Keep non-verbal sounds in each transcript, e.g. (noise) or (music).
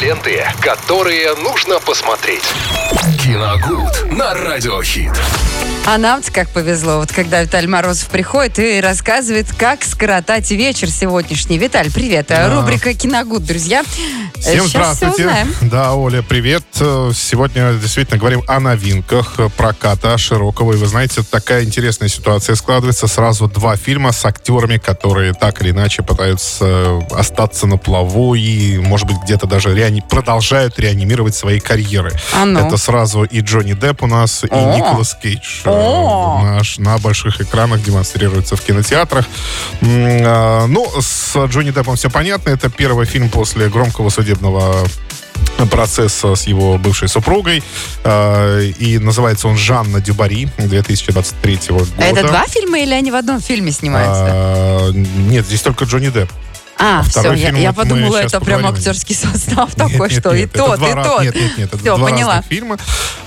Ленты, которые нужно посмотреть. Киногуд на Радиохит. А нам как повезло, вот когда Виталий Морозов приходит и рассказывает, как скоротать вечер сегодняшний. Виталь, привет. Да. Рубрика «Киногуд», друзья. Всем Сейчас все здравствуйте. узнаем. Да, Оля, привет. Э, Сегодня действительно говорим о новинках э, проката широкого. И вы знаете, такая интересная ситуация складывается. Сразу два фильма с актерами, которые так или иначе пытаются э, остаться на плаву и, может быть, где-то даже реани- продолжают реанимировать свои карьеры. А ну. Это сразу и Джонни Депп у нас, и О. Николас Кейдж. э, О. Наш, на больших экранах демонстрируется в кинотеатрах. А, Ну, с Джонни Деппом все понятно. Это первый фильм после громкого судебного процесса с его бывшей супругой. Э, И называется он «Жанна Дюбари» 2023 года. А это два фильма или они в одном фильме снимаются? А, Нет, здесь только Джонни Депп. А, все, второй я, я подумала, это прям актерский состав Нет, такой, нет, что и нет, это тот, и раз- тот. Нет, нет, нет, это Все, два поняла. фильма.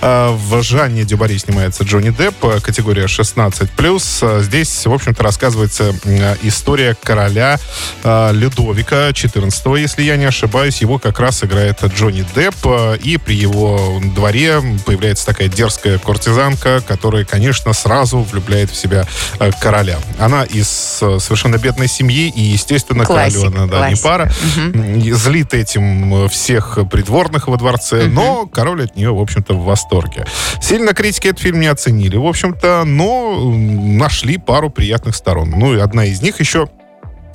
А, В «Жанне Дюбари» снимается Джонни Депп, э, категория 16+. А, Здесь, в общем-то, рассказывается м, история короля э, Людовика XIV, если я не ошибаюсь. Его как раз играет Джонни Депп. э, И при его дворе появляется такая дерзкая куртизанка, которая, конечно, сразу влюбляет в себя э, короля. Она из э, совершенно бедной семьи, и, естественно, Классика, королю она да, не классика. пара. М, Злит этим э, всех придворных во дворце, но король от нее, в общем-то, в восторге. Сильно критики этот фильм не оценили, в общем-то, но нашли пару приятных сторон. Ну, и одна из них еще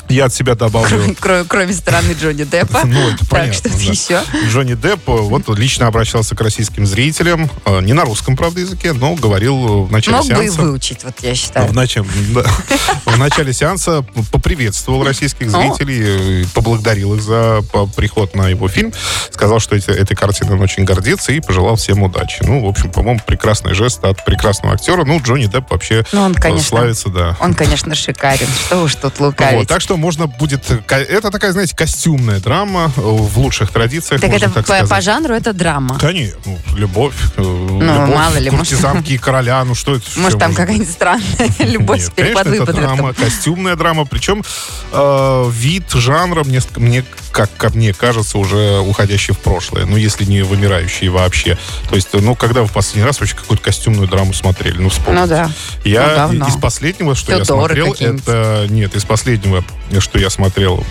я от себя добавлю. Кроме, кроме стороны Джонни Деппа. Ну, это так, понятно, что-то да. еще. Джонни Депп э, вот лично обращался к российским зрителям, э, не на русском, правда, языке, но говорил в начале Мог бы и сеанса. выучить, вот я считаю. В начале, да. (laughs) в начале сеанса поприветствовал российских зрителей, поблагодарил их за приход на его фильм, сказал, что эти, этой картиной он очень гордится и пожелал всем удачи. Ну, в общем, по-моему, прекрасный жест от прекрасного актера. Ну, Джонни Депп вообще Ну, он, э, конечно, славится, да. Он, конечно, шикарен. Что уж тут лукавить. Вот, так что можно будет... Это такая, знаете, костюмная драма э, в лучших традициях, так можно это так по, сказать. по жанру это драма. Конечно, ну, любовь, э, любовь, мало ли, куртизанки и короля, ну что это? Может, что там какая-нибудь странная (laughs) любовь с переподвыподвертом. драма, костюмная драма. Причем э, вид жанра, мне, как ко мне кажется, уже уходящий в прошлое. Ну, если не вымирающий вообще. То есть, ну, когда вы в последний раз вообще какую-то костюмную драму смотрели? Ну, вспомните. Ну да. Я Ну, из последнего, что я Теодоры смотрел, это... Нет, из последнего, что я смотрел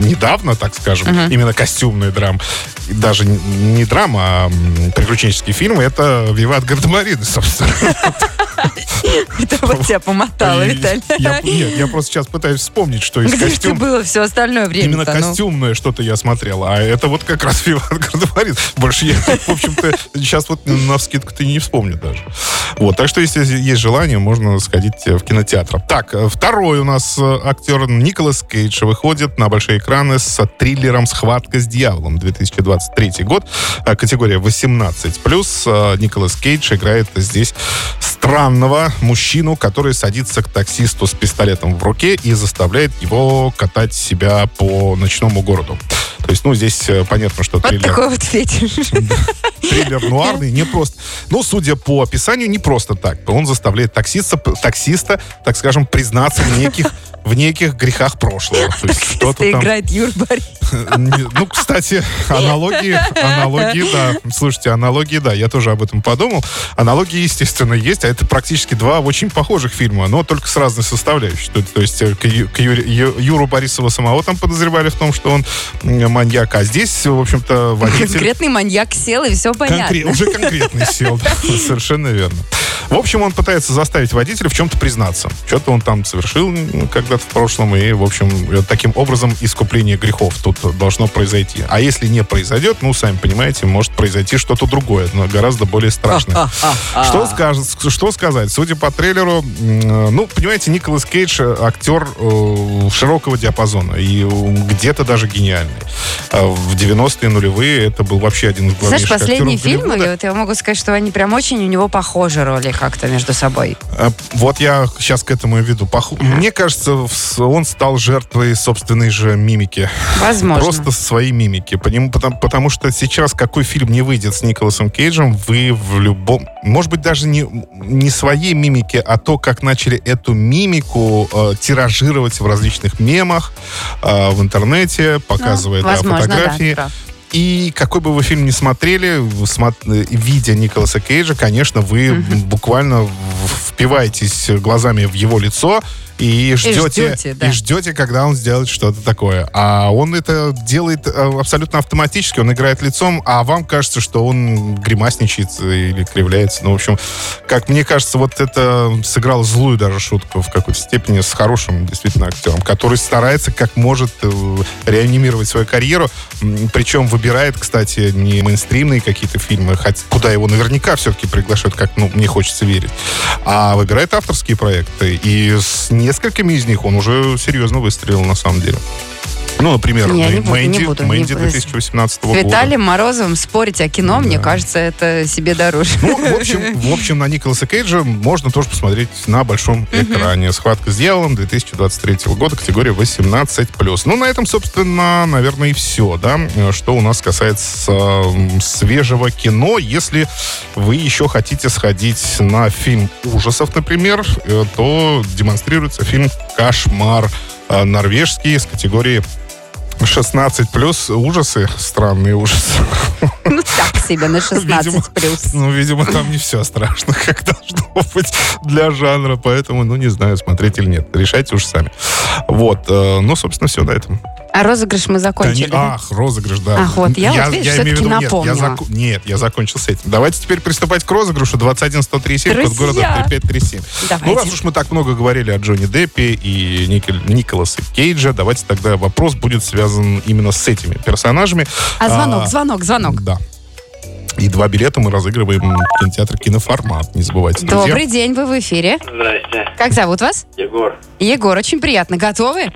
недавно, так скажем, именно костюмная драма. И Даже не- драма, а приключенческие фильмы, это «Виват Гардемарины», собственно. (laughs) (laughs) Это вот тебя помотало, Виталий. Нет, я просто сейчас пытаюсь вспомнить, что из Где же ты костюм... было все остальное время Именно костюмное что-то я смотрел, а это вот как раз (laughs) Виват Гардемарин. Больше я, в общем-то, сейчас вот на вскидку ты не вспомню даже. Вот, так что, если есть желание, можно сходить в кинотеатр. Так, э, второй у нас э, актер Николас Кейдж выходит на большие экраны с триллером «Схватка с дьяволом» 2023 год, э, категория 18+. Э, Николас Кейдж играет здесь странного мужчину, который садится к таксисту с пистолетом в руке и заставляет его катать себя по ночному городу. То есть, ну, здесь э, понятно, что Вот триллер, такой вот фетиш. триллер нуарный, не просто... Ну, судя по описанию, не просто так. Он заставляет таксиста, таксиста так скажем, признаться в неких в неких грехах прошлого. То есть что-то там... играет Юр Ну, кстати, аналогии, аналогии, да. Слушайте, аналогии, да, я тоже об этом подумал. Аналогии, естественно, есть, а это практически два очень похожих фильма, но только с разной составляющей. То, есть э, к, Юру Борисова самого там подозревали в том, что он маньяк, а здесь, в общем-то, водитель... Конкретный маньяк сел, и все Конкре- понятно. Уже конкретный сел, (laughs) совершенно верно. В общем, он пытается заставить водителя в чем-то признаться. Что-то он там совершил когда-то в прошлом, и, в общем, э, таким образом искупление грехов тут должно произойти. А если не произойдет, ну, сами понимаете, может произойти что-то другое, но гораздо более страшное. Что, скажет, что сказать? Судя по трейлеру, м, ну, понимаете, Николас Кейдж э, актер э, широкого диапазона и э, где-то даже гениальный. А В 90-е нулевые это был вообще один из Знаешь, главнейших последние актеров фильмы, вот я могу сказать, что они прям очень у него похожи роли как-то между собой. А, Вот я сейчас к этому и веду. Пох- Мне кажется, он стал жертвой собственной же мимики. Возможно. Просто своей мимики. По нему- потому, потому что сейчас какой фильм не выйдет с Николасом Кейджем, вы в любом... Может быть, даже не, не своей мимики, а то, как начали эту мимику э, тиражировать в различных мемах, э, в интернете, показывая да, Ну, возможно, да, фотографии. прав. И какой бы вы фильм ни смотрели, видя Николаса Кейджа, конечно, вы буквально впиваетесь глазами в его лицо, и ждете, и ждете, да. и ждете, когда он сделает что-то такое. А он это делает э, абсолютно автоматически, он играет лицом, а вам кажется, что он гримасничает или кривляется. Ну, в общем, как мне кажется, вот это сыграл злую даже шутку в какой-то степени с хорошим действительно актером, который старается как может э, реанимировать свою карьеру, причем выбирает, кстати, не мейнстримные какие-то фильмы, хоть, куда его наверняка все-таки приглашают, как ну, мне хочется верить, а выбирает авторские проекты. И с несколькими из них он уже серьезно выстрелил, на самом деле. Ну, например, не буду, Мэнди, не буду, Мэнди не 2018 года. С Виталием Морозовым спорить о кино, да. мне кажется, это себе дороже. Ну, в общем, в общем, на Николаса Кейджа можно тоже посмотреть на большом экране. «Схватка с дьяволом» 2023 года, категория 18+. Ну, на этом, собственно, наверное, и все, да, что у нас касается свежего кино. Если вы еще хотите сходить на фильм ужасов, например, э, то демонстрируется фильм «Кошмар» э, норвежский с категории 16 плюс ужасы, странные ужасы. Ну, себе, на 16 видимо, плюс. Ну, видимо, там не все страшно, (laughs) как должно быть для жанра, поэтому, ну, не знаю, смотреть или нет. Решайте уж сами. Вот, э, ну, собственно, все на этом. А розыгрыш мы закончили. Да, ах, розыгрыш, да. Ах, вот, я, я вот, видишь, все-таки напомню. Нет я, зак... нет, я закончил с этим. Давайте теперь приступать к розыгрышу 21137, код города 3537. Давайте. Ну, раз уж мы так много говорили о Джонни Деппе и Никол... Николасе Кейджа, давайте тогда вопрос будет связан именно с этими персонажами. А звонок, а, звонок, звонок. Да. И два билета мы разыгрываем в кинотеатр «Киноформат». Не забывайте, друзья. Добрый день, вы в эфире. Здрасте. Как зовут вас? Егор. Егор, очень приятно. Готовы?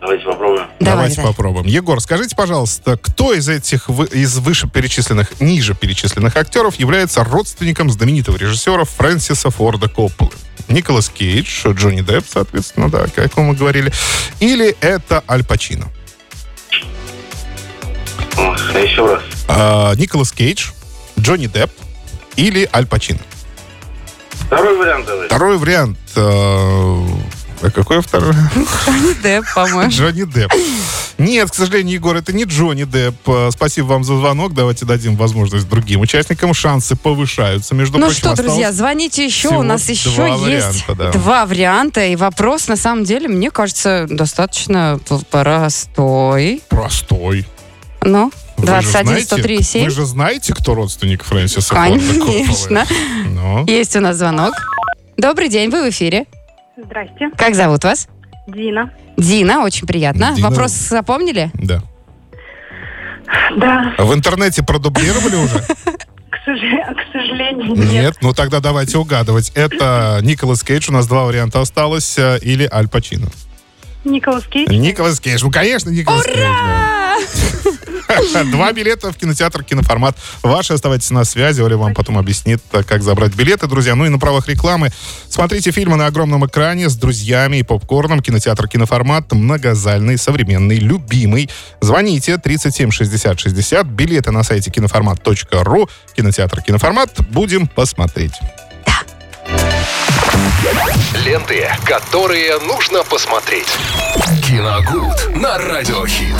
Давайте попробуем. Давайте Давай, попробуем. Егор, скажите, пожалуйста, кто из этих из вышеперечисленных, ниже перечисленных актеров является родственником знаменитого режиссера Фрэнсиса Форда Копполы? Николас Кейдж, Джонни Депп, соответственно, да, как мы говорили. Или это Аль Пачино? Еще раз. А, Николас Кейдж, Джонни Депп или Аль Пачино? Второй вариант давай. Второй вариант. Э, а какой второй? Джонни Депп, по-моему. Джонни Депп. Нет, к сожалению, Егор, это не Джонни Депп. Э, спасибо вам за звонок. Давайте дадим возможность другим участникам. Шансы повышаются. Между ну прочим, что, друзья, звоните еще. У нас еще есть варианта, да. два варианта. И вопрос, на самом деле, мне кажется, достаточно простой. Простой. Ну? 21 103 7. Вы же знаете, кто родственник Фрэнсиса Конечно. (laughs) Ну? Есть у нас звонок. Добрый день, вы в эфире. Здрасте. Как зовут вас? Дина. Дина, очень приятно. Дина. Вопрос запомнили? Да. Да. В интернете продублировали уже? (laughs) К сожалению, нет. Нет, ну тогда давайте угадывать. Это Николас Кейдж, у нас два варианта осталось, или Аль Пачино? Николас Кейдж. Николас Кейдж, ну конечно, Николас Ура! Кейдж. Да. (laughs) Два билета в кинотеатр «Киноформат». Ваши оставайтесь на связи. Оля вам потом объяснит, как забрать билеты, друзья. Ну и на правах рекламы. Смотрите фильмы на огромном экране с друзьями и попкорном. Кинотеатр «Киноформат» многозальный, современный, любимый. Звоните 37 60 60. Билеты на сайте киноформат.ру. Кинотеатр «Киноформат». Будем посмотреть. Ленты, которые нужно посмотреть. Киногуд на радиохит.